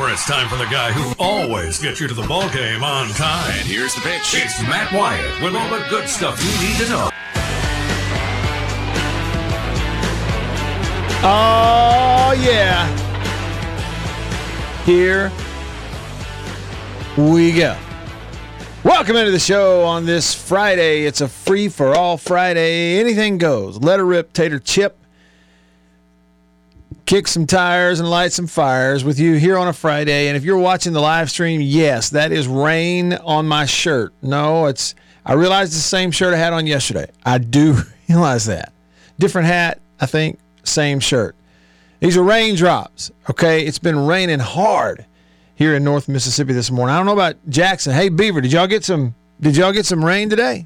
where it's time for the guy who always gets you to the ball game on time. And here's the pitch. It's Matt Wyatt with all the good stuff you need to know. Oh, yeah. Here we go. Welcome into the show on this Friday. It's a free for all Friday. Anything goes. Let her rip, tater chip. Kick some tires and light some fires with you here on a Friday. And if you're watching the live stream, yes, that is rain on my shirt. No, it's, I realize the same shirt I had on yesterday. I do realize that. Different hat, I think, same shirt. These are raindrops, okay? It's been raining hard here in North Mississippi this morning. I don't know about Jackson. Hey Beaver, did y'all get some did y'all get some rain today?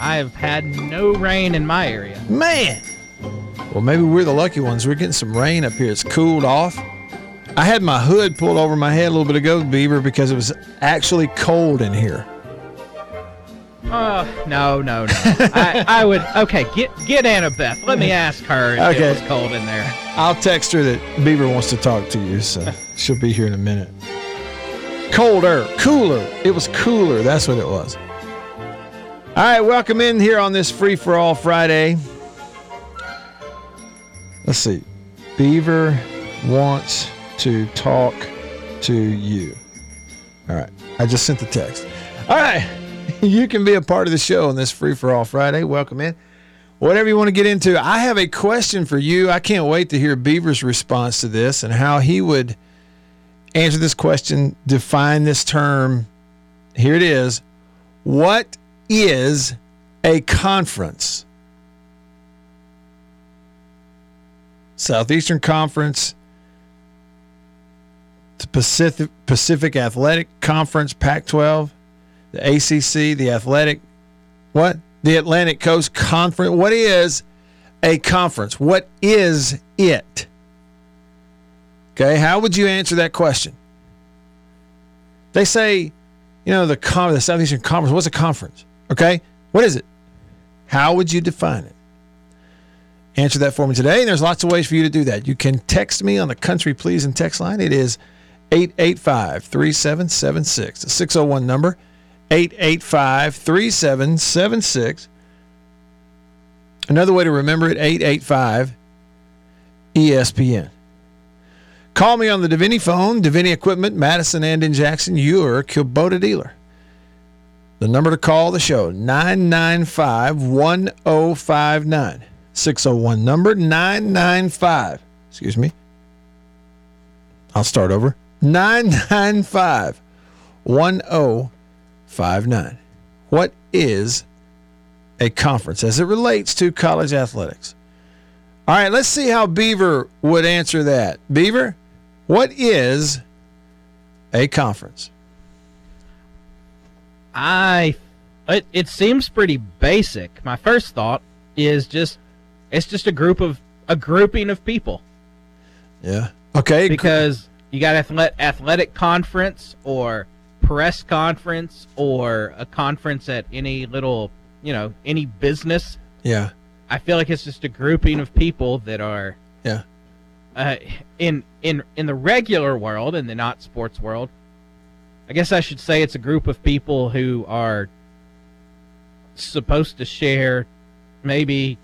I have had no rain in my area. Man. Well, maybe we're the lucky ones. We're getting some rain up here. It's cooled off. I had my hood pulled over my head a little bit ago, Beaver, because it was actually cold in here. Oh no, no, no. I, I would okay. Get get Annabeth. Let me ask her if Okay. it was cold in there. I'll text her that Beaver wants to talk to you, so she'll be here in a minute. Colder, cooler. It was cooler. That's what it was. All right, welcome in here on this free for all Friday. Let's see. Beaver wants to talk to you. All right, I just sent the text. All right, you can be a part of the show on this free for all Friday. Welcome in whatever you want to get into. I have a question for you. I can't wait to hear Beaver's response to this and how he would answer this question, define this term. Here it is. What is a conference? Southeastern Conference, the Pacific Pacific Athletic Conference, Pac-12, the ACC, the Athletic what? The Atlantic Coast Conference. What is a conference? What is it? Okay, how would you answer that question? They say, you know, the the Southeastern Conference. What's a conference? Okay, what is it? How would you define it? Answer that for me today. And there's lots of ways for you to do that. You can text me on the Country Pleasing text line. It is 885 3776, the 601 number. 885 3776. Another way to remember it 885 ESPN. Call me on the Davini phone, Davini Equipment, Madison and in Jackson. You're a Kubota dealer. The number to call the show 995 1059. 601 number 995. Excuse me. I'll start over. 995 1059. What is a conference as it relates to college athletics? All right, let's see how Beaver would answer that. Beaver, what is a conference? I it, it seems pretty basic. My first thought is just it's just a group of a grouping of people Yeah. Okay. because you got athletic athletic conference or press conference or a conference at any little you know any business. Yeah. I feel like it's just a grouping of people that are Yeah. uh, in in in the regular world in the not sports world. I guess I should say it's a group of people who are supposed to share maybe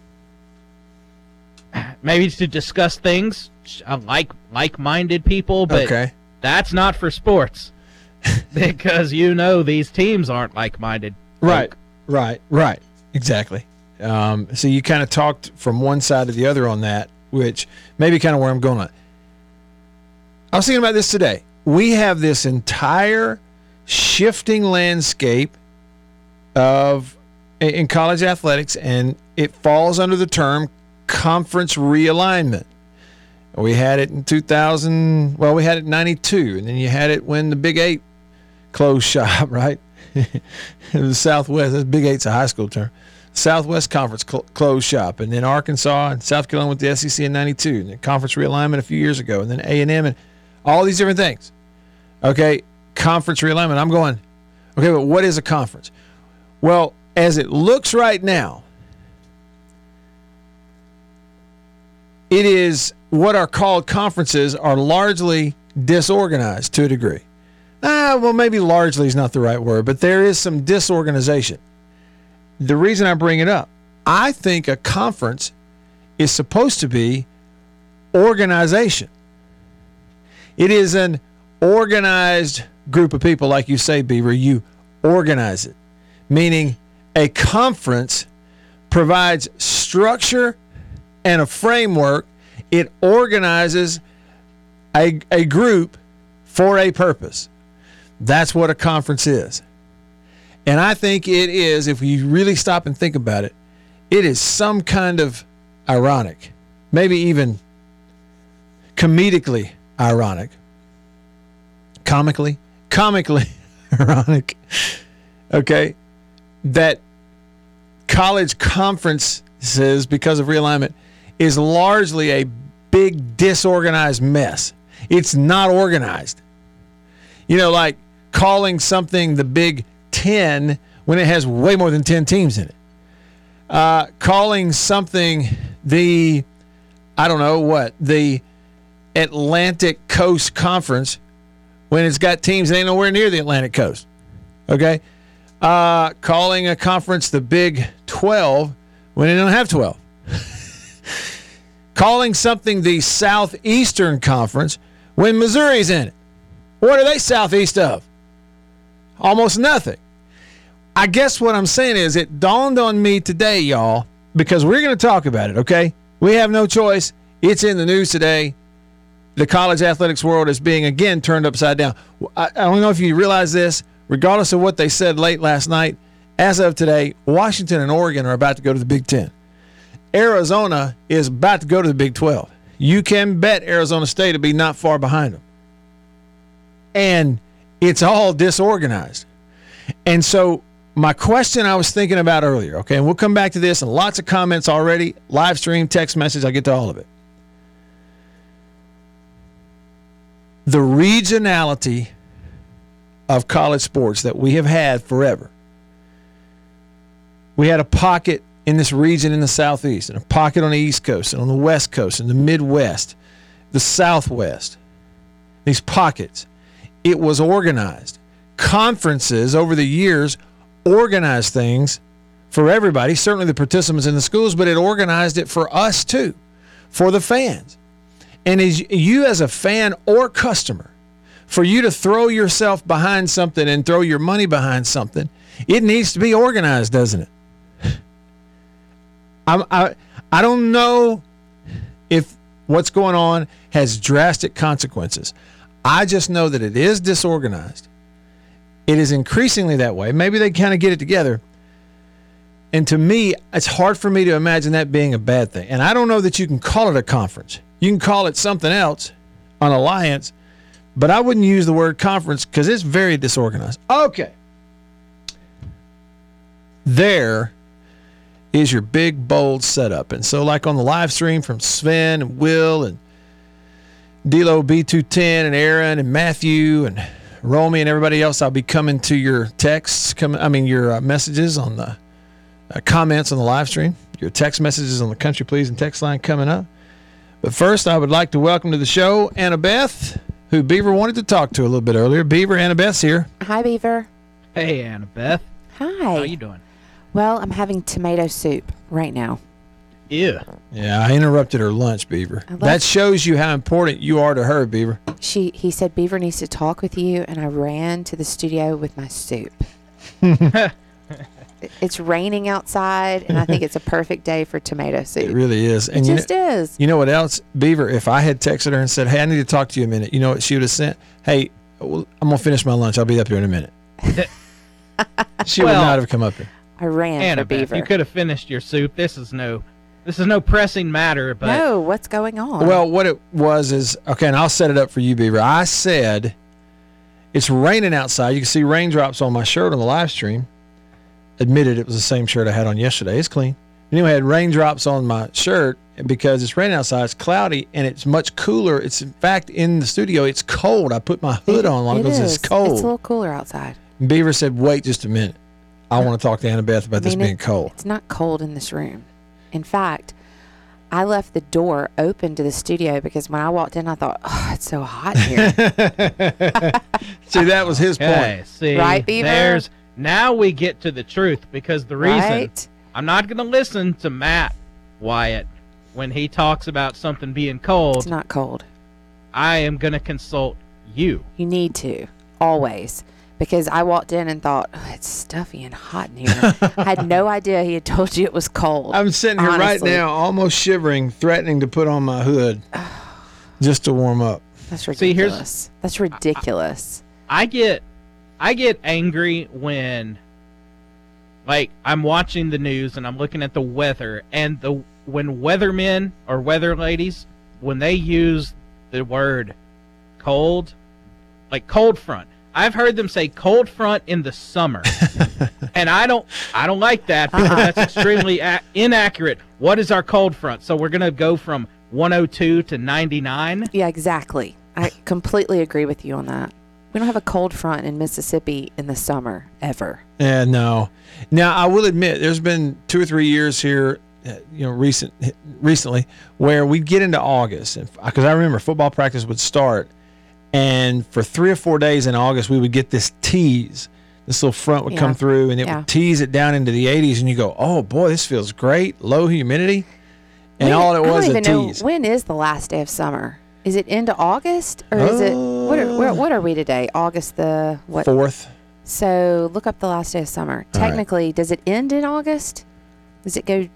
maybe to discuss things uh, like like-minded people but Okay. that's not for sports because you know these teams aren't like-minded Right. Right. Right. Exactly. Um, so you kind of talked from one side to the other on that, which maybe kind of where I'm going on. I was thinking about this today. We have this entire shifting landscape of in college athletics, and it falls under the term conference realignment. We had it in 2000. Well, we had it in '92, and then you had it when the Big Eight closed shop, right? the Southwest. Big Eight's a high school term. Southwest Conference cl- closed shop, and then Arkansas and South Carolina with the SEC in '92, and then conference realignment a few years ago, and then A and M, and all these different things. Okay, conference realignment. I'm going. Okay, but what is a conference? Well, as it looks right now, it is what are called conferences are largely disorganized to a degree. Ah, well, maybe largely is not the right word, but there is some disorganization. The reason I bring it up, I think a conference is supposed to be organization. It is an organized group of people, like you say, Beaver. You organize it, meaning a conference provides structure and a framework. It organizes a, a group for a purpose. That's what a conference is. And I think it is, if you really stop and think about it, it is some kind of ironic, maybe even comedically ironic, comically, comically ironic, okay, that college conferences, because of realignment, is largely a big disorganized mess. It's not organized. You know, like calling something the Big Ten when it has way more than 10 teams in it. Uh, calling something the, I don't know what, the Atlantic Coast Conference when it's got teams that ain't nowhere near the Atlantic Coast. Okay? Uh, calling a conference the Big 12 when they don't have 12. Calling something the Southeastern Conference when Missouri's in it. What are they southeast of? Almost nothing. I guess what I'm saying is it dawned on me today, y'all, because we're going to talk about it, okay? We have no choice. It's in the news today. The college athletics world is being again turned upside down. I, don't know if you realize this, regardless of what they said late last night, as of today, Washington and Oregon are about to go to the Big Ten. Arizona is about to go to the Big 12. You can bet Arizona State will be not far behind them. And it's all disorganized. And so, my question I was thinking about earlier, okay, and we'll come back to this and lots of comments already, live stream, text message, I get to all of it. The regionality of college sports that we have had forever. We had a pocket in this region in the southeast, and a pocket on the east coast, and on the west coast, and the midwest, the southwest. These pockets. It was organized. Conferences over the years organized things for everybody, certainly the participants in the schools, but it organized it for us too, for the fans. And as you, as a fan or customer, for you to throw yourself behind something and throw your money behind something, it needs to be organized, doesn't it? I, I, I don't know if what's going on has drastic consequences. I just know that it is disorganized. It is increasingly that way. Maybe they kind of get it together. And to me, it's hard for me to imagine that being a bad thing. And I don't know that you can call it a conference. You can call it something else, an alliance, but I wouldn't use the word conference because it's very disorganized. Okay. There is your big, bold setup. And so, like on the live stream from Sven and Will and Dilo B210 and Aaron and Matthew and Romy and everybody else, I'll be coming to your texts, coming, I mean, your uh, messages on the uh, comments on the live stream, your text messages on the Country Pleasing text line coming up. But first, I would like to welcome to the show Annabeth, who Beaver wanted to talk to a little bit earlier. Beaver, Annabeth's here. Hi, Beaver. Hey, Annabeth. Hi. How you doing? Well, I'm having tomato soup right now. Ew. Yeah, I interrupted her lunch, Beaver. Love- That shows you how important you are to her, Beaver. She he said Beaver needs to talk with you, and I ran to the studio with my soup. It's raining outside, and I think it's a perfect day for tomato soup. It really is. It And you just know, is. you know what else, Beaver? If I had texted her and said, "Hey, I need to talk to you a minute," you know what she would have sent? Hey, well, I'm gonna finish my lunch. I'll be up here in a minute. she would not have come up here. I ran for Annabeth, Beaver. you could have finished your soup. This is no, this is no pressing matter. But no, what's going on? Well, what it was is okay, and I'll set it up for you, Beaver. I said it's raining outside. You can see raindrops on my shirt on the live stream. Admitted it was the same shirt I had on yesterday. It's clean. Anyway, I had raindrops on my shirt because it's raining outside. It's cloudy and it's much cooler. It's in fact in the studio. It's cold. I put my hood It- on long it because is. it's cold. It's a little cooler outside. Beaver said, "Wait just a minute. I want to talk to Annabeth about I this mean, being it- cold." It's not cold in this room. In fact, I left the door open to the studio because when I walked in, I thought, oh, it's so hot here. See, that was his Okay, point. see, Right, Beaver? there's now we get to the truth because the reason right? I'm not going to listen to Matt Wyatt when he talks about something being cold. It's cold. not cold. I am going to consult you. You need to always because I walked in and thought oh, it's stuffy and hot in here. I had no idea he had told you it was cold. I'm sitting here right now, almost shivering, threatening to put on my hood just to warm up. That's See, here's- ridiculous. That's ridiculous. I get I get angry when like I'm watching the news and I'm looking at the weather and the when weathermen or weather ladies when they use the word cold like cold front I've heard them say cold front in the summer and I don't I don't like that because that's extremely a- inaccurate what is our cold front so we're going to go from 102 to 99 Yeah, exactly. I completely agree with you on that. We don't have a cold front in Mississippi in the summer ever. Yeah, no. Now I will admit, there's been two or three years here, uh, you know, recent recently where we'd get into August, because I remember football practice would start, and for three or four days in August we would get this tease. This little front would Yeah. come through, and it Yeah. would tease it down into the 80s, and you go, "Oh boy, this feels great, low humidity," and When- all it was a tease. know when is the last day of summer. Is it into August or is it what are, where, what are we today? August the what? Fourth, So look up the last day of summer. All right. Technically, does it end in August? Does it go?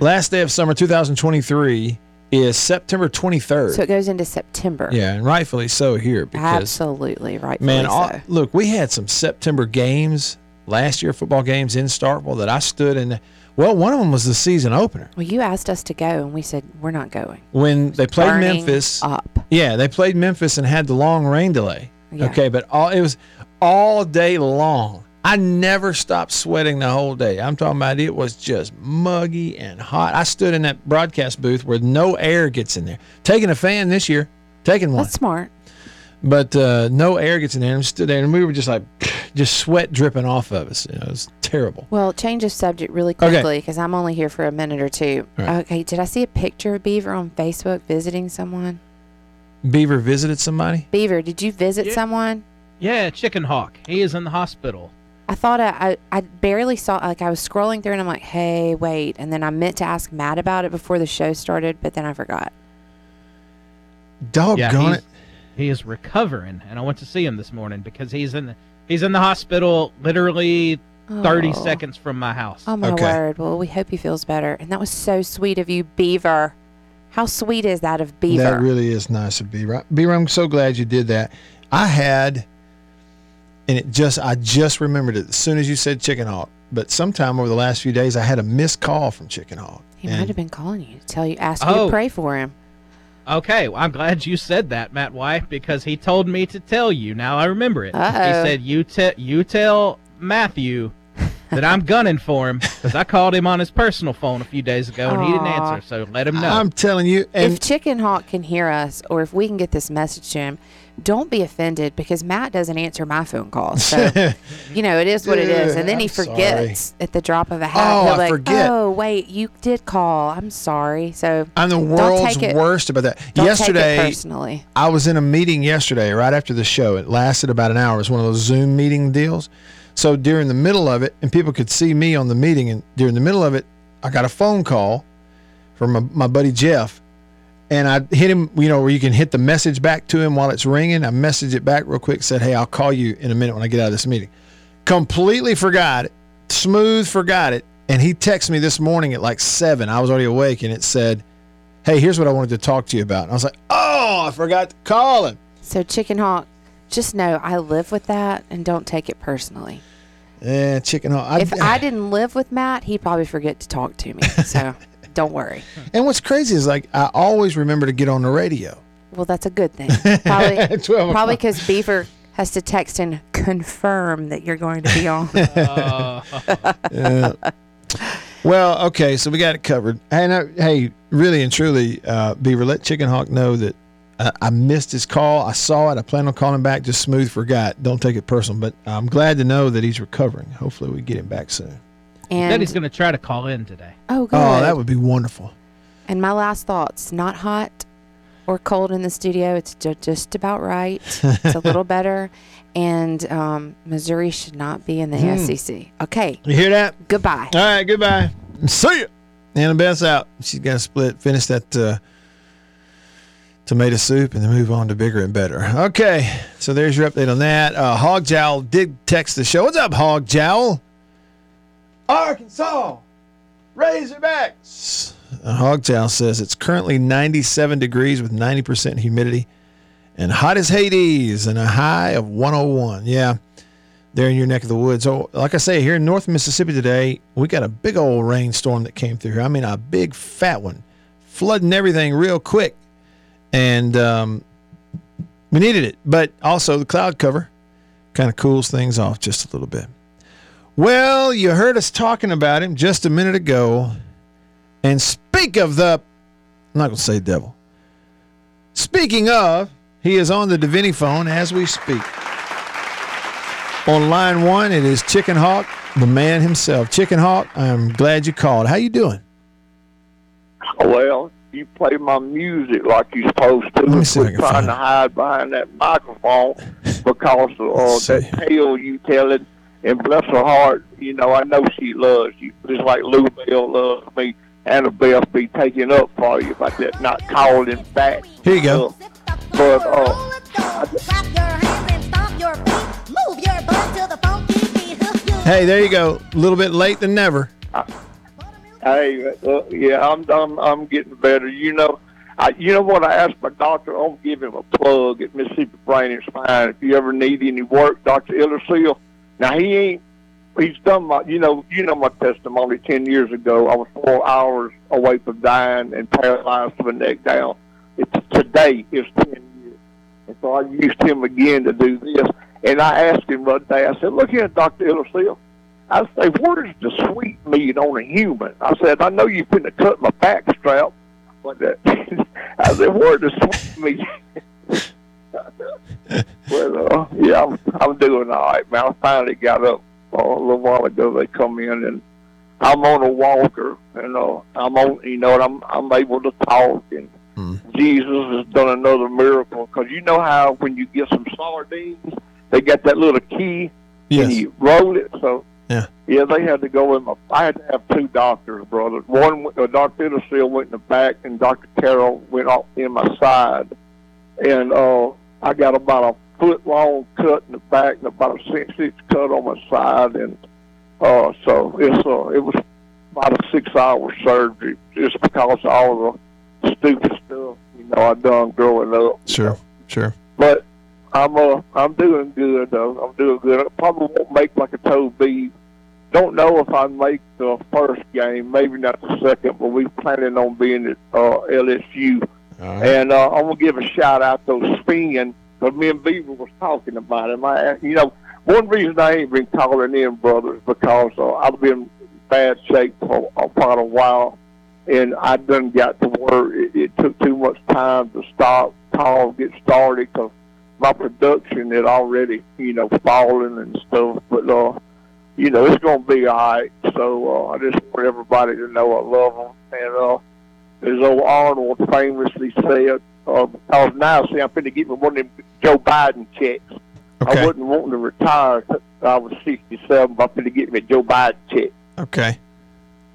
last day of summer 2023 is September 23rd. So it goes into September. yeah, and rightfully so here because absolutely right. Man, all, so. look, we had some September games last year, football games in Starkville that I stood in. Well, one of them was the season opener well, you asked us to go, and we said we're not going. when they played Memphis. up. Yeah, they played Memphis and had the long rain delay. Yeah. Okay, but all it was all day long. I never stopped sweating the whole day. I'm talking about it was just muggy and hot. I stood in that broadcast booth where no air gets in there. Taking a fan this year, taking one. That's smart. but uh, no air gets in there. And stood there, and we were just like, just sweat dripping off of us. You know, it was terrible. Well, change of subject really quickly because I'm only here for a minute or two. All right. Okay, did I see a picture of Beaver on Facebook visiting someone? Beaver visited somebody. Beaver, did you visit Yeah. someone? yeah chicken hawk he is in the hospital I thought I, I I barely saw like I was scrolling through and I'm like, hey, wait, and then I meant to ask Matt about it before the show started, but then I forgot. Doggone yeah it! he is recovering and I went to see him this morning because he's in the he's in the hospital literally 30 Oh. seconds from my house Oh my Okay. word! Well, we hope he feels better, and that was so sweet of you, Beaver. How sweet is that of Beaver? That really is nice of Beaver. Beaver, I'm so glad you did that. I had, and it just I just remembered it as soon as you said Chicken Hawk. But sometime over the last few days, I had a missed call from Chicken Hawk. he might have been calling you to tell you, ask you Oh. to pray for him. Okay, well, I'm glad you said that, Matt Wyatt, because he told me to tell you. Now I remember it. Uh-oh. He said, "You tell you tell Matthew that I'm gunning for him because I called him on his personal phone a few days ago and he didn't answer. So let him know." I'm telling you, if Chicken Hawk can hear us, or if we can get this message to him, don't be offended because Matt doesn't answer my phone calls. So, you know, it is what it is. And then he I'm sorry. forgets at the drop of a hat. Oh, He'll I like, forget. Oh, wait, you did call. I'm sorry. So I'm the don't world's take it- worst about that. yesterday, personally. I was in a meeting yesterday, right after the show. It lasted about an hour. It was one of those Zoom meeting deals. So during the middle of it, and people could see me on the meeting, and during the middle of it, I got a phone call from my, my buddy Jeff, and I hit him, you know, where you can hit the message back to him while it's ringing. I messaged it back real quick, said, "Hey, I'll call you in a minute when I get out of this meeting." Completely forgot it, smooth forgot it, and he texted me this morning at like seven. I was already awake, and it said, "Hey, here's what I wanted to talk to you about." And I was like, "Oh, I forgot to call him." So, Chicken Hawk, just know I live with that and don't take it personally. Yeah, chicken hawk. if I didn't live with Matt, he'd probably forget to talk to me. So, don't worry. and what's crazy is like I always remember to get on the radio. Well, that's a good thing. Probably, probably because Beaver has to text and confirm that you're going to be on. Uh, Yeah. well, okay, so we got it covered. And uh, hey, really and truly, uh, Beaver, let Chicken Hawk know that uh, I missed his call. I saw it. I plan on calling back. Just smooth forgot. Don't take it personal. But I'm glad to know that he's recovering. Hopefully, we get him back soon. He said And he's going to try to call in today. oh, good. Oh, that would be wonderful. And my last thoughts: not hot or cold in the studio. It's ju- just about right. it's a little better. And um, Missouri should not be in the Hmm. SEC. Okay, You hear that? goodbye. All right, goodbye. See ya. Annabeth's out. She's got to split, finish that uh, tomato soup, and then move on to bigger and better. Okay, so there's your update on that. Uh, Hog Jowl did text the show. What's up, Hog Jowl? Arkansas, Razorbacks. Hog Jowl says it's currently 97 degrees with 90% humidity and hot as Hades and a high of 101. Yeah there in your neck of the woods. So, like I say, here in North Mississippi today, we got a big old rainstorm that came through. Here. I mean, a big fat one, flooding everything real quick, and um, we needed it. But also, the cloud cover kind of cools things off just a little bit. Well, you heard us talking about him just a minute ago, and speak of the, I'm not going to say devil. Speaking of, he is on the Divinity phone as we speak. On line one, it is Chicken Hawk, the man himself. Chicken Hawk, I'm glad you called. How you doing? Well, you play my music like you're supposed to. Let me see if I Quit can trying find to hide behind that microphone because of uh, that tale you telling. And bless her heart, you know, I know she loves you. Just like Lou Bell loves me. Annabelle be taking up for you about that not calling back. Here you go. But, uh, Clap your hands and stomp your feet. Move your butt to the funky beat. Hey, there you go. A little bit late than never. Hey, uh, yeah, I'm, I'm I'm getting better. You know, I, you know what? I asked my doctor. I'll give him a plug at Mississippi Brain and Spine. If you ever need any work, Doctor Illerseal. Now he ain't. He's done my. You know, you know my testimony. Ten years ago, I was four hours away from dying and paralyzed from the neck down. It's today is ten years, and so I used him again to do this. And I asked him one day. I said, "Look here, Doctor Illerseal." I say, where's the sweet meat on a human? I said, I know you finna cut my back strap, but uh, I said, where's the sweet meat? well, uh, yeah, I'm, I'm doing all right, man. I finally got up uh, a little while ago. They come in and I'm on a walker, and uh, I'm on, you know, and I'm I'm able to talk, and Mm. Jesus has done another miracle. Because you know how when you get some sardines, they got that little key and Yes. you roll it. So Yeah. yeah, they had to go in. My, I had to have two doctors, brother. One, uh, Doctor Petersil went in the back, and Doctor Carroll went off in my side. And uh, I got about a foot long cut in the back and about a six inch cut on my side, and uh, so it's uh, it was about a six hour surgery just because of all the stupid stuff you know I done growing up. Sure. Sure. But I'm uh I'm doing good though. I'm doing good. I probably won't make like a toe beat. Don't know if I make the first game, maybe not the second, but we're planning on being at uh, LSU. Right. And uh, I'm gonna give a shout out to Spin because me and Beaver was talking about him. I, you know, one reason I ain't been calling in, brothers, because uh, I've been bad shape for uh, quite a while, and I done got to where It, it took too much time to stop, call, get started, because my production had already, you know, fallen and stuff. But uh, you know, it's gonna be all right. So uh, I just want everybody to know I love them, and uh, as old Arnold famously said, uh, because now, see, I'm finna get me one of them Joe Biden checks. I wasn't wanting to retire till I was 67, but I'm going to get me a Joe Biden check. Okay.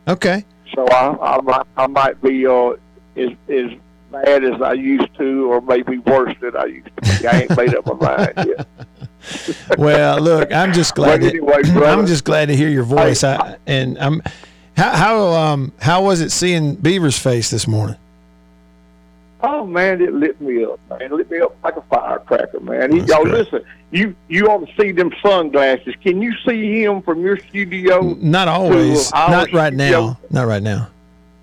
Okay. So I, I might, I might be uh, as as bad as I used to, or maybe worse than I used to be. I ain't made up my mind yet. Well, look, I'm just glad. That- anyway, I'm just glad to hear your voice. I, and I'm. How how um how was it seeing Beaver's face this morning? Oh man, it lit me up, man. It lit me up like a firecracker, man. He, y'all great. listen, you you ought to see them sunglasses. Can you see him from your studio? Not always. Not right now. Not right now.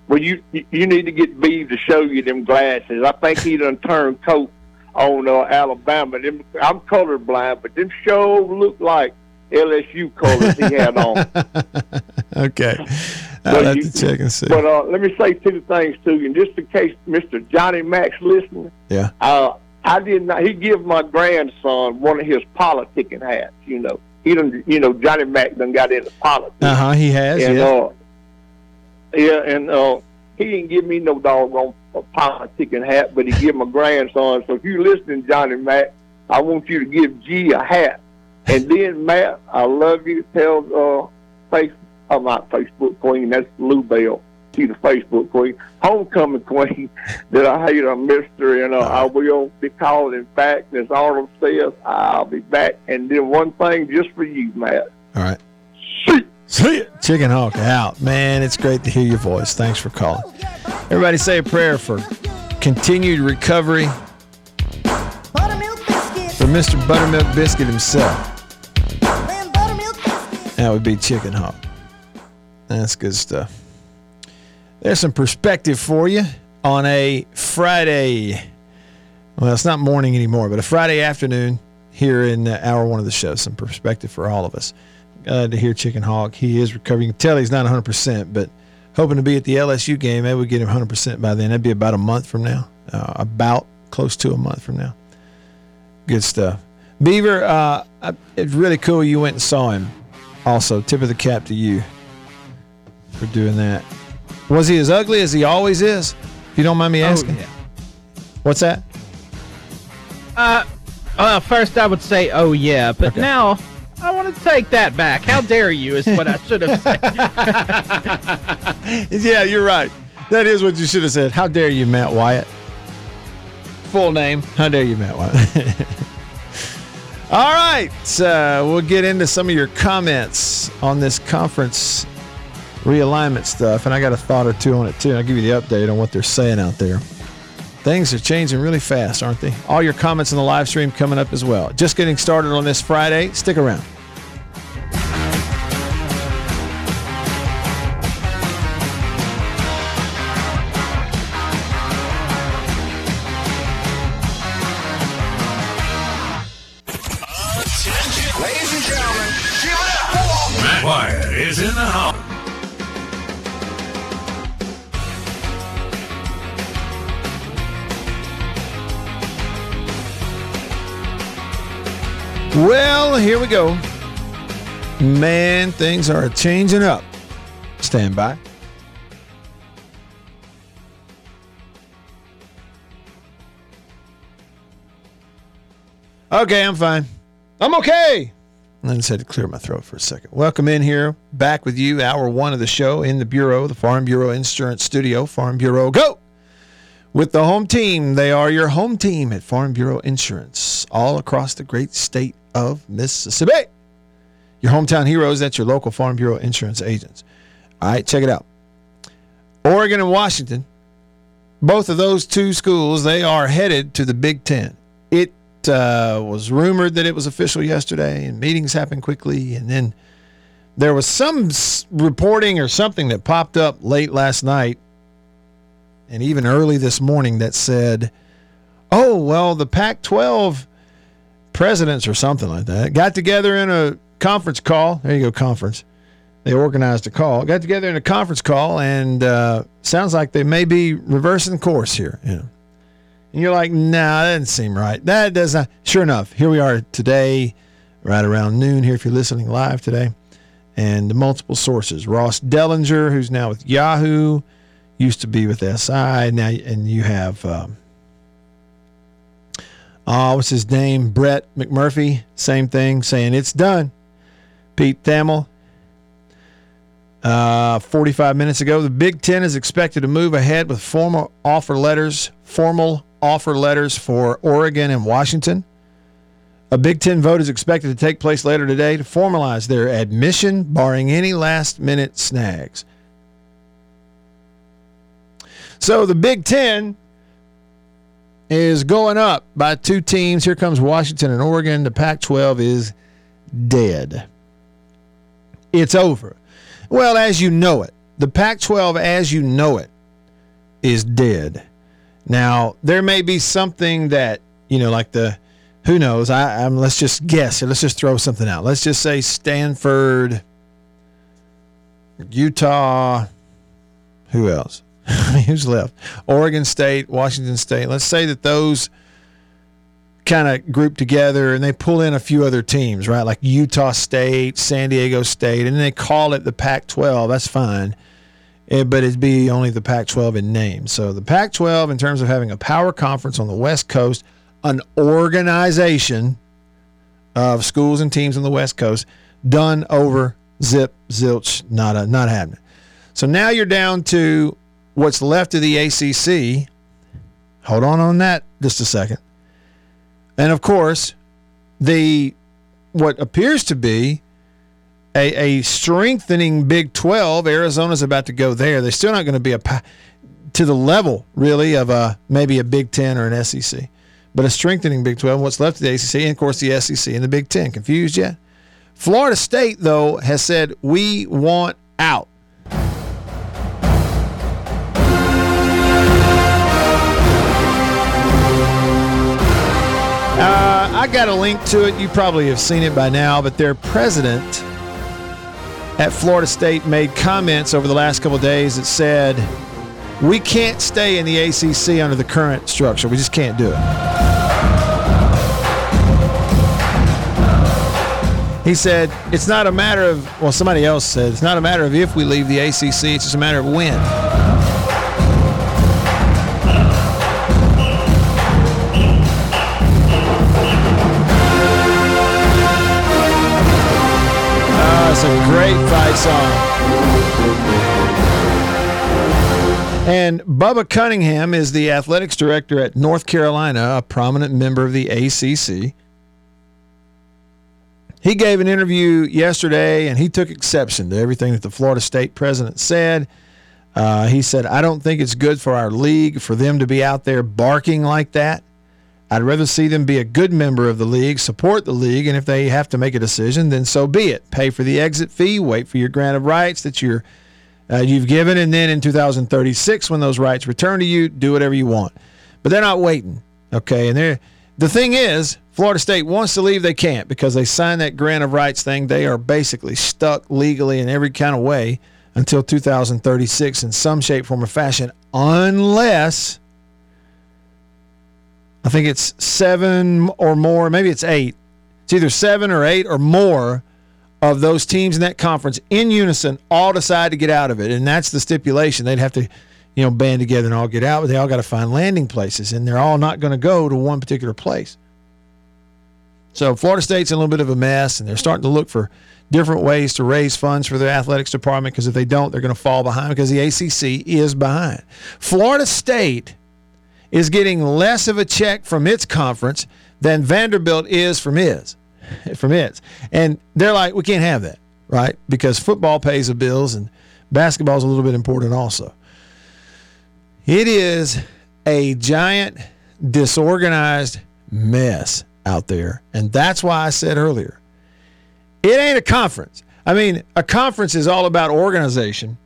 Well, you you need to get Beeve to show you them glasses. I think he done turned coat on uh, Alabama. Them, I'm colorblind, but them show look like LSU colors he had on. okay. I'll have you- to check and see. But uh, let me say two things to you, and just in case Mr. Johnny Max listening. Yeah. Uh, I did not. He give my grandson one of his politicking hats. You know, he done. You know, Johnny Mac done got into politics. Uh huh. He has. and Yeah. uh, yeah, and uh, he didn't give me no doggone politicking hat, but he give my grandson. So if you're listening, Johnny Mac, I want you to give G a hat. And then Matt, I love you. Tell uh, face, I'm not Facebook queen. That's Lou Bell. She's the Facebook queen, homecoming queen. that I hate her, Mister, and uh, I will be calling back. And as Arnold says, I'll be back. And then one thing just for you, Matt. All right. See. See it. Chicken Hawk out. Man, it's great to hear your voice. Thanks for calling. Everybody say a prayer for continued recovery for Mr. Buttermilk Biscuit himself. That would be Chicken Hawk. That's good stuff. There's some perspective for you on a Friday. Well, it's not morning anymore, but a Friday afternoon here in uh, hour one of the show. Some perspective for all of us. Glad to hear Chicken Hawk. He is recovering. You can tell he's not 100%, but hoping to be at the LSU game. Maybe we get him 100% by then. That'd be about a month from now. Uh, about close to a month from now. Good stuff. Beaver, uh, it's really cool you went and saw him. Also, tip of the cap to you for doing that. Was he as ugly as he always is? If you don't mind me asking. Oh, yeah. What's that? Uh, well, first I would say, oh yeah, but Okay. now I want to take that back. How dare you? Is what I should have said. Yeah, you're right. That is what you should have said. How dare you, Matt Wyatt? Full name. How dare you, Matt Wyatt? All right. Uh, we'll get into some of your comments on this conference realignment stuff. And I got a thought or two on it, too. I'll give you the update on what they're saying out there. Things are changing really fast, aren't they? All your comments in the live stream coming up as well. Just getting started on this Friday. Stick around. Here we go. Man, things are changing up. Stand by. Okay, I'm fine. I'm okay. I just had to clear my throat for a second. Welcome in here, back with you, hour one of the show in the Bureau, the Farm Bureau Insurance Studio. Farm Bureau, go! with the home team. They are your home team at Farm Bureau Insurance, all across the great state of Mississippi. Your hometown heroes, that's your local Farm Bureau Insurance agents. All right, check it out. Oregon and Washington, both of those two schools, they are headed to the Big Ten. It uh, was rumored that it was official yesterday, and meetings happened quickly, and then there was some reporting or something that popped up late last night and even early this morning that said, oh, well, the Pac 12 presidents or something like that got together in a conference call. There you go, conference. They organized a call, got together in a conference call, and uh, sounds like they may be reversing course here. You know. And you're like, nah, that doesn't seem right. That does not. Sure enough, here we are today, right around noon here if you're listening live today. And multiple sources. Ross Dellinger, who's now with Yahoo, used to be with SI now, and you have um, uh, what's his name? Brett McMurphy, same thing, saying it's done. Pete Thamel, uh, 45 minutes ago, the Big Ten is expected to move ahead with formal offer letters, formal offer letters for Oregon and Washington. A Big Ten vote is expected to take place later today to formalize their admission, barring any last minute snags. So the Big Ten is going up by two teams. Here comes Washington and Oregon. The Pac 12 is dead. It's over. Well, as you know it, the Pac 12, as you know it, is dead. Now, there may be something that, you know, like the, who knows? I, I'm, let's just guess. Let's just throw something out. Let's just say Stanford, Utah, who else? Who's left? Oregon State, Washington State. Let's say that those kind of group together and they pull in a few other teams, right? Like Utah State, San Diego State, and they call it the Pac 12. That's fine. eh, but it'd be only the Pac 12 in name. So the Pac 12, in terms of having a power conference on the West Coast, an organization of schools and teams on the West Coast, done over zip, zilch, not, a, not happening. So now you're down to what's left of the ACC. Hold on on that just a second. And of course, the what appears to be a, a strengthening Big 12. Arizona's about to go there. They're still not going to be a to the level really of a maybe a Big 10 or an SEC, but a strengthening Big 12. What's left of the ACC and of course the SEC and the Big 10. Confused yet? Florida State though has said we want out. I got a link to it. You probably have seen it by now, but their president at Florida State made comments over the last couple days that said, We can't stay in the ACC under the current structure. We just can't do it. He said, It's not a matter of, well, somebody else said, it's not a matter of if we leave the ACC, it's just a matter of when. A great fight song. And Bubba Cunningham is the athletics director at North Carolina, a prominent member of the ACC. He gave an interview yesterday and he took exception to everything that the Florida State president said. Uh, he said, I don't think it's good for our league for them to be out there barking like that. I'd rather see them be a good member of the league, support the league, and if they have to make a decision, then so be it. Pay for the exit fee, wait for your grant of rights that you're uh, you've given, and then in 2036, when those rights return to you, do whatever you want. But they're not waiting, okay? And they're the thing is, Florida State wants to leave, they can't because they signed that grant of rights thing. They are basically stuck legally in every kind of way until 2036 in some shape, form, or fashion, unless I think it's seven or more, maybe it's eight. It's either seven or eight or more of those teams in that conference in unison all decide to get out of it. And that's the stipulation. They'd have to, you know, band together and all get out, but they all got to find landing places, and they're all not going to go to one particular place. So Florida State's in a little bit of a mess, and they're starting to look for different ways to raise funds for their athletics department because if they don't, they're going to fall behind because the ACC is behind. Florida State is getting less of a check from its conference than Vanderbilt is from his, from its, and they're like, we can't have that, right? Because football pays the bills and basketball is a little bit important also. It is a giant disorganized mess out there, and that's why I said earlier, it ain't a conference. I mean, a conference is all about organization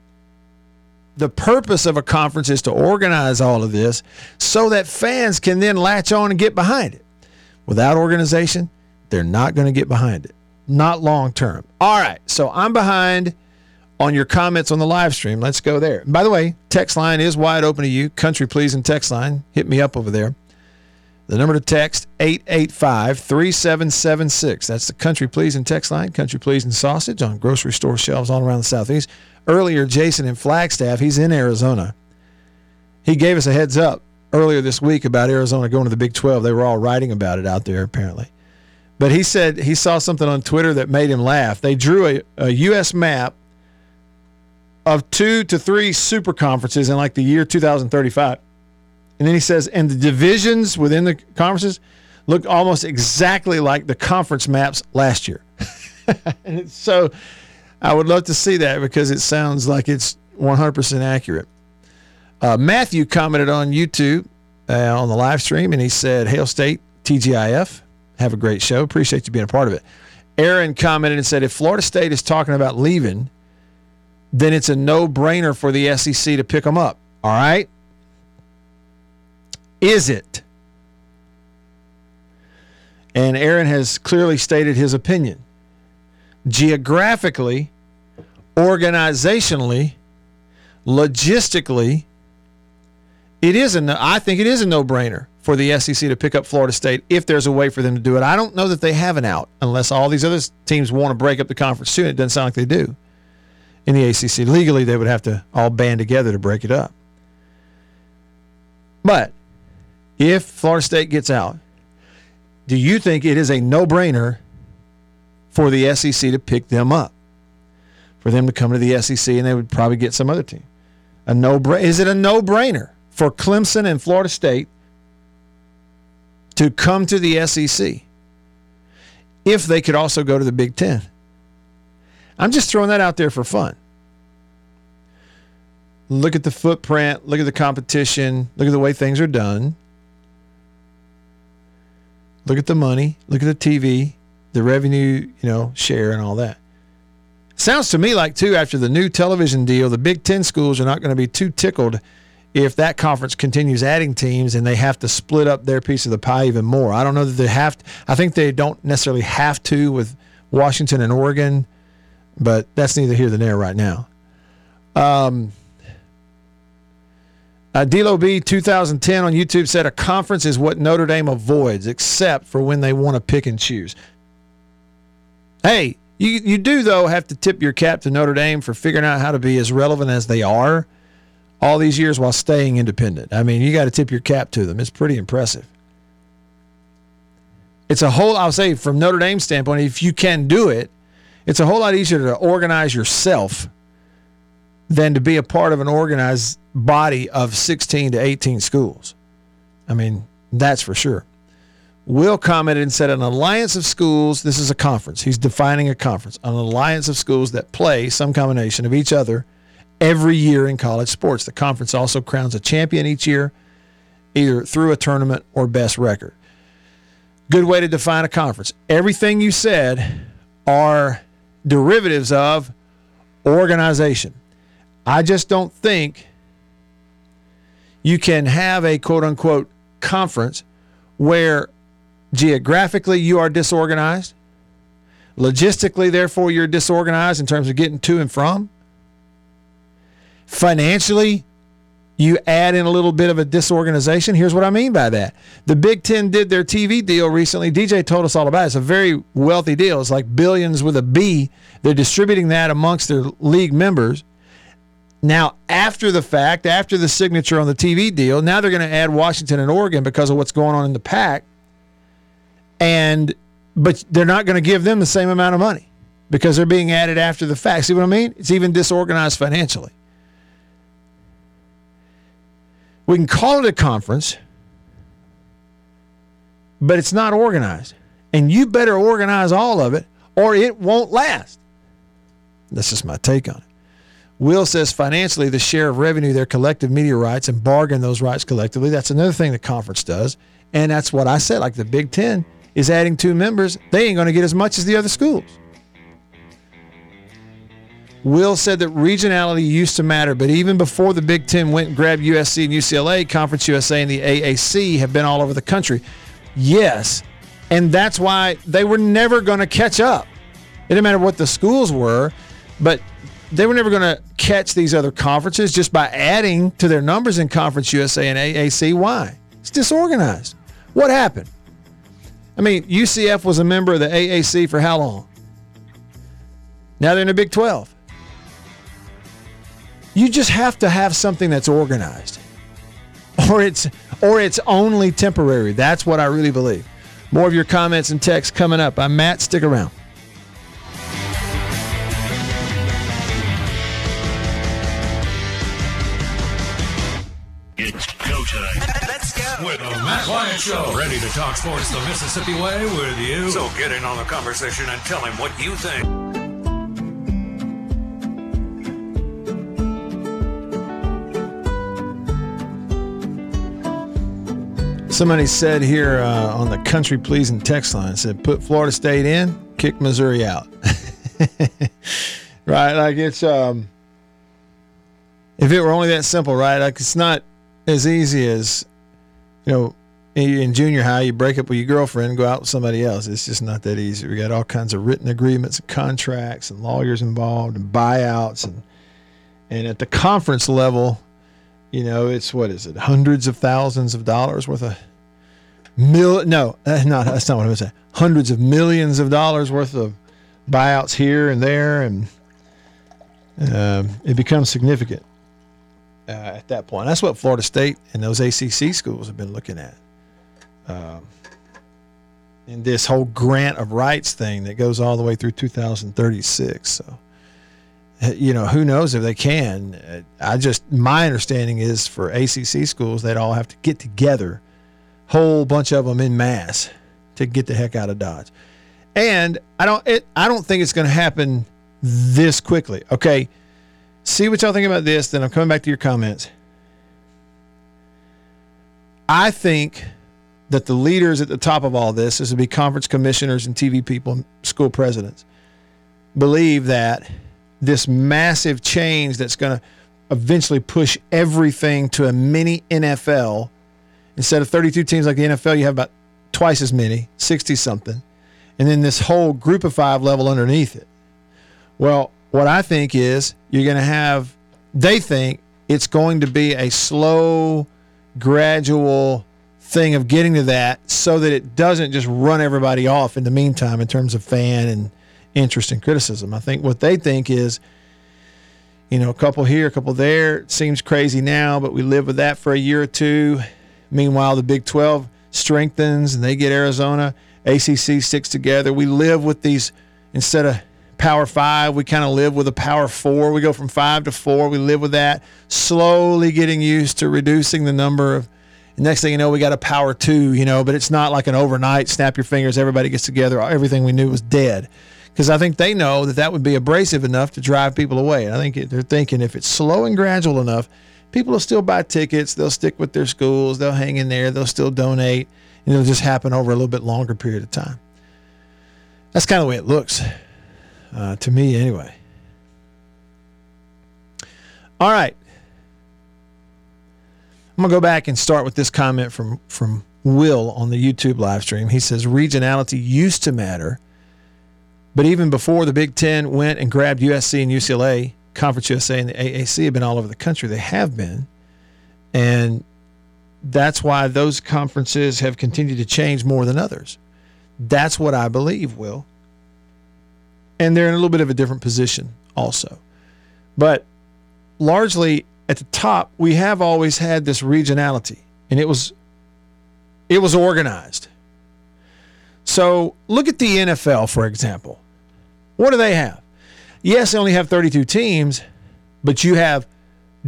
the purpose of a conference is to organize all of this so that fans can then latch on and get behind it. Without organization, they're not going to get behind it. Not long term. All right. So I'm behind on your comments on the live stream. Let's go there. By the way, text line is wide open to you. Country pleasing text line. Hit me up over there. The number to text 885 3776. That's the country pleasing text line. Country pleasing sausage on grocery store shelves all around the southeast earlier, Jason in Flagstaff, he's in Arizona. He gave us a heads up earlier this week about Arizona going to the Big 12. They were all writing about it out there, apparently. But he said he saw something on Twitter that made him laugh. They drew a, a U.S. map of two to three super conferences in like the year 2035. And then he says, and the divisions within the conferences look almost exactly like the conference maps last year. and so I would love to see that because it sounds like it's 100% accurate. Uh, Matthew commented on YouTube uh, on the live stream and he said, Hail State, TGIF, have a great show. Appreciate you being a part of it. Aaron commented and said, if Florida State is talking about leaving, then it's a no brainer for the SEC to pick them up. All right? Is it? And Aaron has clearly stated his opinion. Geographically, organizationally, logistically, it is a no, I think it is a no-brainer for the SEC to pick up Florida State if there's a way for them to do it. I don't know that they have an out unless all these other teams want to break up the conference soon. It doesn't sound like they do. in the ACC. Legally, they would have to all band together to break it up. But if Florida State gets out, do you think it is a no brainer for the SEC to pick them up? For them to come to the SEC and they would probably get some other team. A no. Is it a no brainer for Clemson and Florida State to come to the SEC if they could also go to the Big Ten? I'm just throwing that out there for fun. Look at the footprint, look at the competition, look at the way things are done. Look at the money, look at the TV, the revenue, you know, share and all that. Sounds to me like too after the new television deal, the Big 10 schools are not going to be too tickled if that conference continues adding teams and they have to split up their piece of the pie even more. I don't know that they have to, I think they don't necessarily have to with Washington and Oregon, but that's neither here nor there right now. Um uh, B 2010 on YouTube said a conference is what Notre Dame avoids, except for when they want to pick and choose. Hey, you you do though have to tip your cap to Notre Dame for figuring out how to be as relevant as they are all these years while staying independent. I mean, you got to tip your cap to them. It's pretty impressive. It's a whole I'll say from Notre Dame's standpoint, if you can do it, it's a whole lot easier to organize yourself than to be a part of an organized body of 16 to 18 schools. I mean, that's for sure. Will commented and said an alliance of schools, this is a conference. He's defining a conference, an alliance of schools that play some combination of each other every year in college sports. The conference also crowns a champion each year, either through a tournament or best record. Good way to define a conference. Everything you said are derivatives of organization. I just don't think you can have a quote unquote conference where geographically you are disorganized, logistically, therefore, you're disorganized in terms of getting to and from. Financially, you add in a little bit of a disorganization. Here's what I mean by that. The Big Ten did their TV deal recently. DJ told us all about it. It's a very wealthy deal. It's like billions with a B. They're distributing that amongst their league members. Now, after the fact, after the signature on the TV deal, now they're going to add Washington and Oregon because of what's going on in the Pac. And but they're not going to give them the same amount of money because they're being added after the fact. See what I mean? It's even disorganized financially. We can call it a conference, but it's not organized. And you better organize all of it or it won't last. This is my take on it. Will says financially, the share of revenue, their collective media rights, and bargain those rights collectively. That's another thing the conference does. And that's what I said. Like the Big Ten is adding two members, they ain't going to get as much as the other schools. Will said that regionality used to matter, but even before the Big Ten went and grabbed USC and UCLA, Conference USA and the AAC have been all over the country. Yes. And that's why they were never going to catch up. It didn't matter what the schools were, but they were never going to catch these other conferences just by adding to their numbers in Conference USA and AAC. Why? It's disorganized. What happened? I mean, UCF was a member of the AAC for how long? Now they're in the Big 12. You just have to have something that's organized. Or it's or it's only temporary. That's what I really believe. More of your comments and texts coming up. I'm Matt. Stick around. With the Matt Wyatt Show. Ready to talk sports the Mississippi way with you. So get in on the conversation and tell him what you think. Somebody said here uh, on the country pleasing text line said put Florida State in, kick Missouri out. right, like it's um if it were only that simple, right? Like it's not as easy as you know in junior high you break up with your girlfriend go out with somebody else. It's just not that easy. We got all kinds of written agreements and contracts and lawyers involved and buyouts and and at the conference level, you know, it's what is it? Hundreds of thousands of dollars worth of mil no, uh, not that's not what I was saying. Hundreds of millions of dollars worth of buyouts here and there and um, it becomes significant uh, at that point. That's what Florida State and those ACC schools have been looking at. Um, and this whole grant of rights thing that goes all the way through 2036. So, uh, you know, who knows if they can? Uh, I just, my understanding is for ACC schools, they'd all have to get together, whole bunch of them in mass, to get the heck out of Dodge. And I don't, it, I don't think it's going to happen this quickly. Okay, see what y'all think about this. Then I'm coming back to your comments. I think that the leaders at the top of all this, this would be conference commissioners and TV people, and school presidents, believe that this massive change that's going to eventually push everything to a mini NFL. Instead of 32 teams like the NFL, you have about twice as many, 60 something, and then this whole group of five level underneath it. Well, what I think is you're going to have, they think it's going to be a slow, gradual thing of getting to that so that it doesn't just run everybody off in the meantime in terms of fan and interest and criticism. I think what they think is, you know, a couple here, a couple there. It seems crazy now, but we live with that for a year or two. Meanwhile, the Big 12 strengthens and they get Arizona. ACC sticks together. We live with these, instead of Power Five, we kind of live with a Power Four. We go from five to four. We live with that, slowly getting used to reducing the number of. Next thing you know, we got a Power Two, you know, but it's not like an overnight snap your fingers, everybody gets together, everything we knew was dead. Because I think they know that that would be abrasive enough to drive people away. And I think they're thinking if it's slow and gradual enough, people will still buy tickets, they'll stick with their schools, they'll hang in there, they'll still donate, and it'll just happen over a little bit longer period of time. That's kind of the way it looks uh, to me, anyway. All right. I'm gonna go back and start with this comment from from Will on the YouTube live stream. He says regionality used to matter, but even before the Big Ten went and grabbed USC and UCLA, Conference USA and the AAC have been all over the country. They have been, and that's why those conferences have continued to change more than others. That's what I believe, Will. And they're in a little bit of a different position also. But largely at the top, we have always had this regionality, and it was it was organized. So look at the NFL, for example. What do they have? Yes, they only have 32 teams, but you have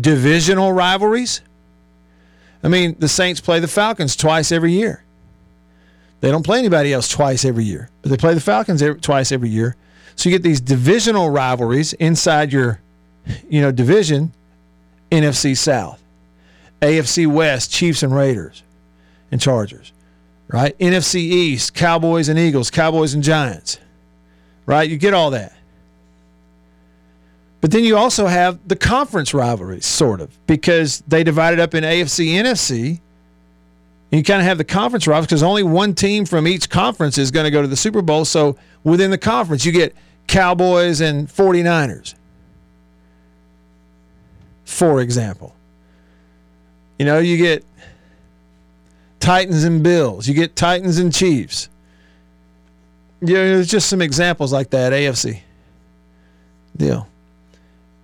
divisional rivalries. I mean, the Saints play the Falcons twice every year. They don't play anybody else twice every year, but they play the Falcons every, twice every year. So you get these divisional rivalries inside your, you know, division, NFC South, AFC West, Chiefs and Raiders, and Chargers, right? NFC East, Cowboys and Eagles, Cowboys and Giants, right? You get all that. But then you also have the conference rivalries, sort of, because they divided up in AFC, NFC. You kind of have the conference rivalries because only one team from each conference is going to go to the Super Bowl. So within the conference, you get Cowboys and 49ers, for example. You know, you get Titans and Bills, you get Titans and Chiefs. Know, there's just some examples like that, AFC deal.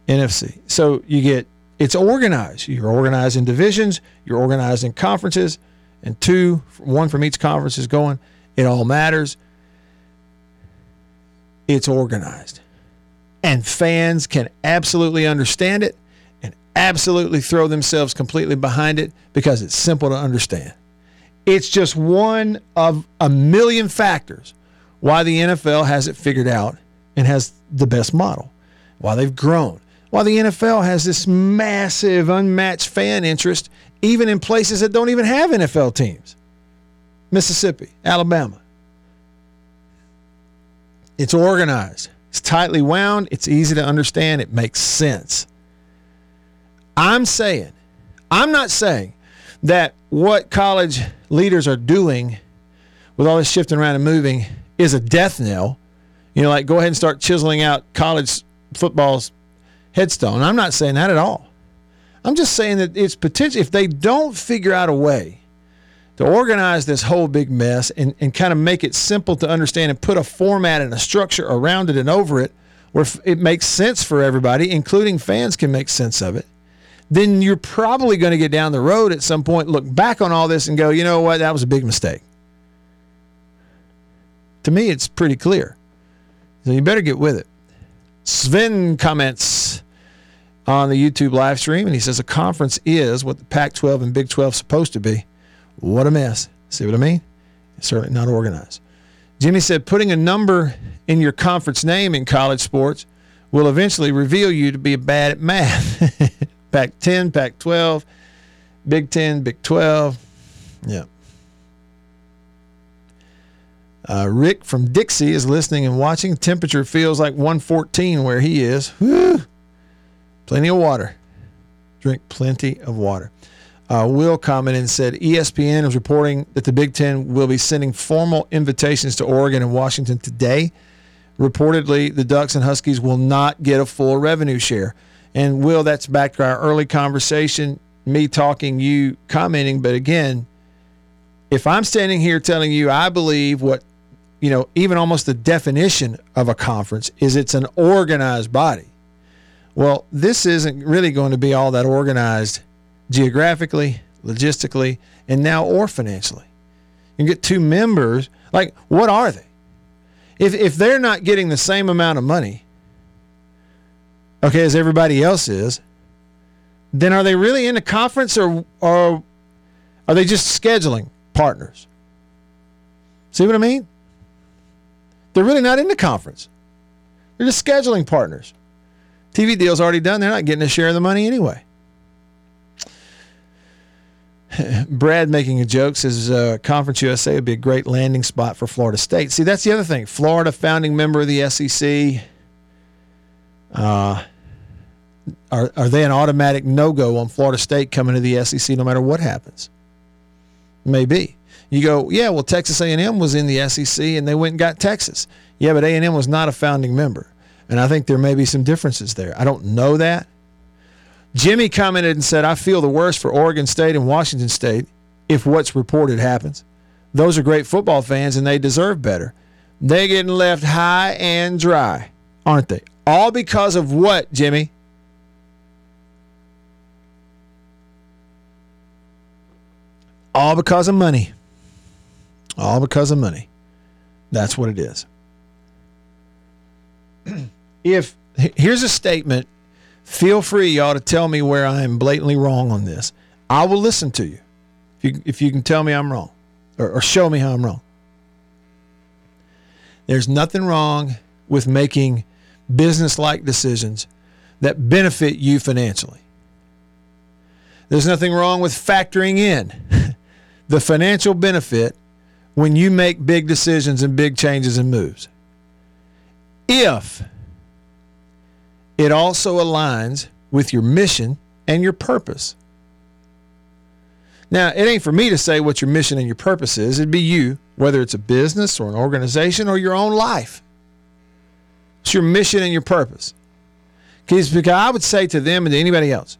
NFC. So you get it's organized. You're organized in divisions, you're organized in conferences, and two, one from each conference is going. It all matters. It's organized. And fans can absolutely understand it and absolutely throw themselves completely behind it because it's simple to understand. It's just one of a million factors why the NFL has it figured out and has the best model, why they've grown why the NFL has this massive, unmatched fan interest, even in places that don't even have NFL teams Mississippi, Alabama. It's organized, it's tightly wound, it's easy to understand, it makes sense. I'm saying, I'm not saying that what college leaders are doing with all this shifting around and moving is a death knell. You know, like go ahead and start chiseling out college football's headstone. I'm not saying that at all. I'm just saying that it's potential if they don't figure out a way to organize this whole big mess and, and kind of make it simple to understand and put a format and a structure around it and over it, where it makes sense for everybody, including fans can make sense of it, then you're probably going to get down the road at some point, look back on all this and go, you know what, that was a big mistake. To me, it's pretty clear. So you better get with it. Sven comments on the YouTube live stream, and he says a conference is what the Pac 12 and Big 12 supposed to be. What a mess. See what I mean? It's certainly not organized. Jimmy said putting a number in your conference name in college sports will eventually reveal you to be bad at math. Pac 10, Pac 12, Big 10, Big 12. Yeah. Uh, Rick from Dixie is listening and watching. Temperature feels like 114 where he is. Whew. Plenty of water. Drink plenty of water. Uh, Will commented and said ESPN is reporting that the Big Ten will be sending formal invitations to Oregon and Washington today. Reportedly, the Ducks and Huskies will not get a full revenue share. And Will, that's back to our early conversation, me talking, you commenting. But again, if I'm standing here telling you I believe what, you know, even almost the definition of a conference is it's an organized body. Well, this isn't really going to be all that organized geographically, logistically, and now or financially. You get two members, like what are they? If if they're not getting the same amount of money, okay, as everybody else is, then are they really in a conference or or are they just scheduling partners? See what I mean? They're really not in the conference. They're just scheduling partners. TV deal's already done. They're not getting a share of the money anyway. Brad making a joke says uh, Conference USA would be a great landing spot for Florida State. See, that's the other thing. Florida, founding member of the SEC. Uh, are, are they an automatic no go on Florida State coming to the SEC no matter what happens? Maybe. You go, yeah, well, Texas A&M was in the SEC and they went and got Texas. Yeah, but A&M was not a founding member. And I think there may be some differences there. I don't know that. Jimmy commented and said, I feel the worst for Oregon State and Washington State if what's reported happens. Those are great football fans and they deserve better. They're getting left high and dry, aren't they? All because of what, Jimmy? All because of money. All because of money. That's what it is. if here's a statement, feel free, y'all, to tell me where I am blatantly wrong on this. I will listen to you if you, if you can tell me I'm wrong or, or show me how I'm wrong. There's nothing wrong with making business like decisions that benefit you financially. There's nothing wrong with factoring in the financial benefit when you make big decisions and big changes and moves. If it also aligns with your mission and your purpose. Now, it ain't for me to say what your mission and your purpose is. It'd be you, whether it's a business or an organization or your own life. It's your mission and your purpose. Because I would say to them and to anybody else,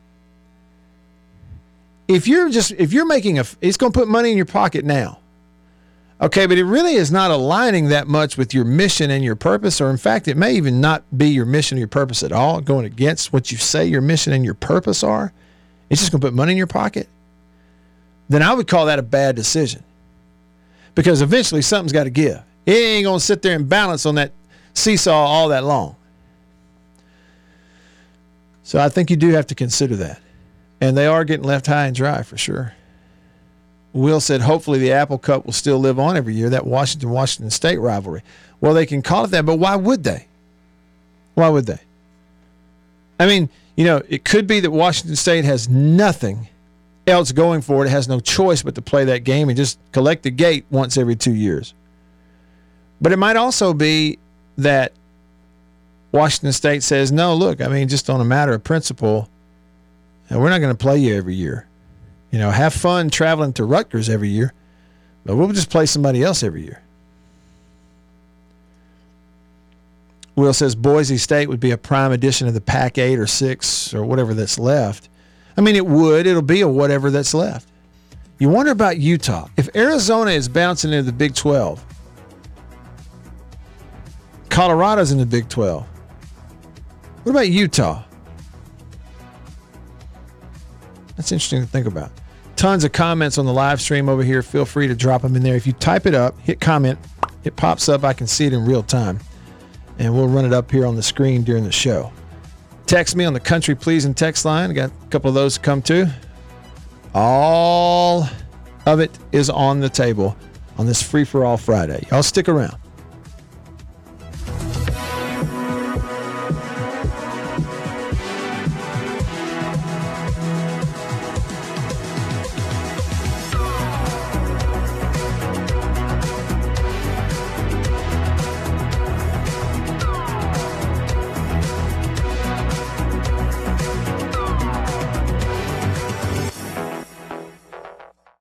if you're just if you're making a, it's going to put money in your pocket now. Okay, but it really is not aligning that much with your mission and your purpose, or in fact, it may even not be your mission or your purpose at all, going against what you say your mission and your purpose are. It's just going to put money in your pocket. Then I would call that a bad decision because eventually something's got to give. It ain't going to sit there and balance on that seesaw all that long. So I think you do have to consider that. And they are getting left high and dry for sure. Will said, hopefully the Apple Cup will still live on every year, that Washington Washington State rivalry. Well, they can call it that, but why would they? Why would they? I mean, you know, it could be that Washington State has nothing else going for it. It has no choice but to play that game and just collect the gate once every two years. But it might also be that Washington State says, no, look, I mean, just on a matter of principle, we're not going to play you every year. You know, have fun traveling to Rutgers every year, but we'll just play somebody else every year. Will says Boise State would be a prime addition of the Pac 8 or 6 or whatever that's left. I mean, it would. It'll be a whatever that's left. You wonder about Utah. If Arizona is bouncing into the Big 12, Colorado's in the Big 12. What about Utah? That's interesting to think about. Tons of comments on the live stream over here. Feel free to drop them in there. If you type it up, hit comment, it pops up. I can see it in real time. And we'll run it up here on the screen during the show. Text me on the country pleasing text line. Got a couple of those to come too. All of it is on the table on this free for all Friday. Y'all stick around.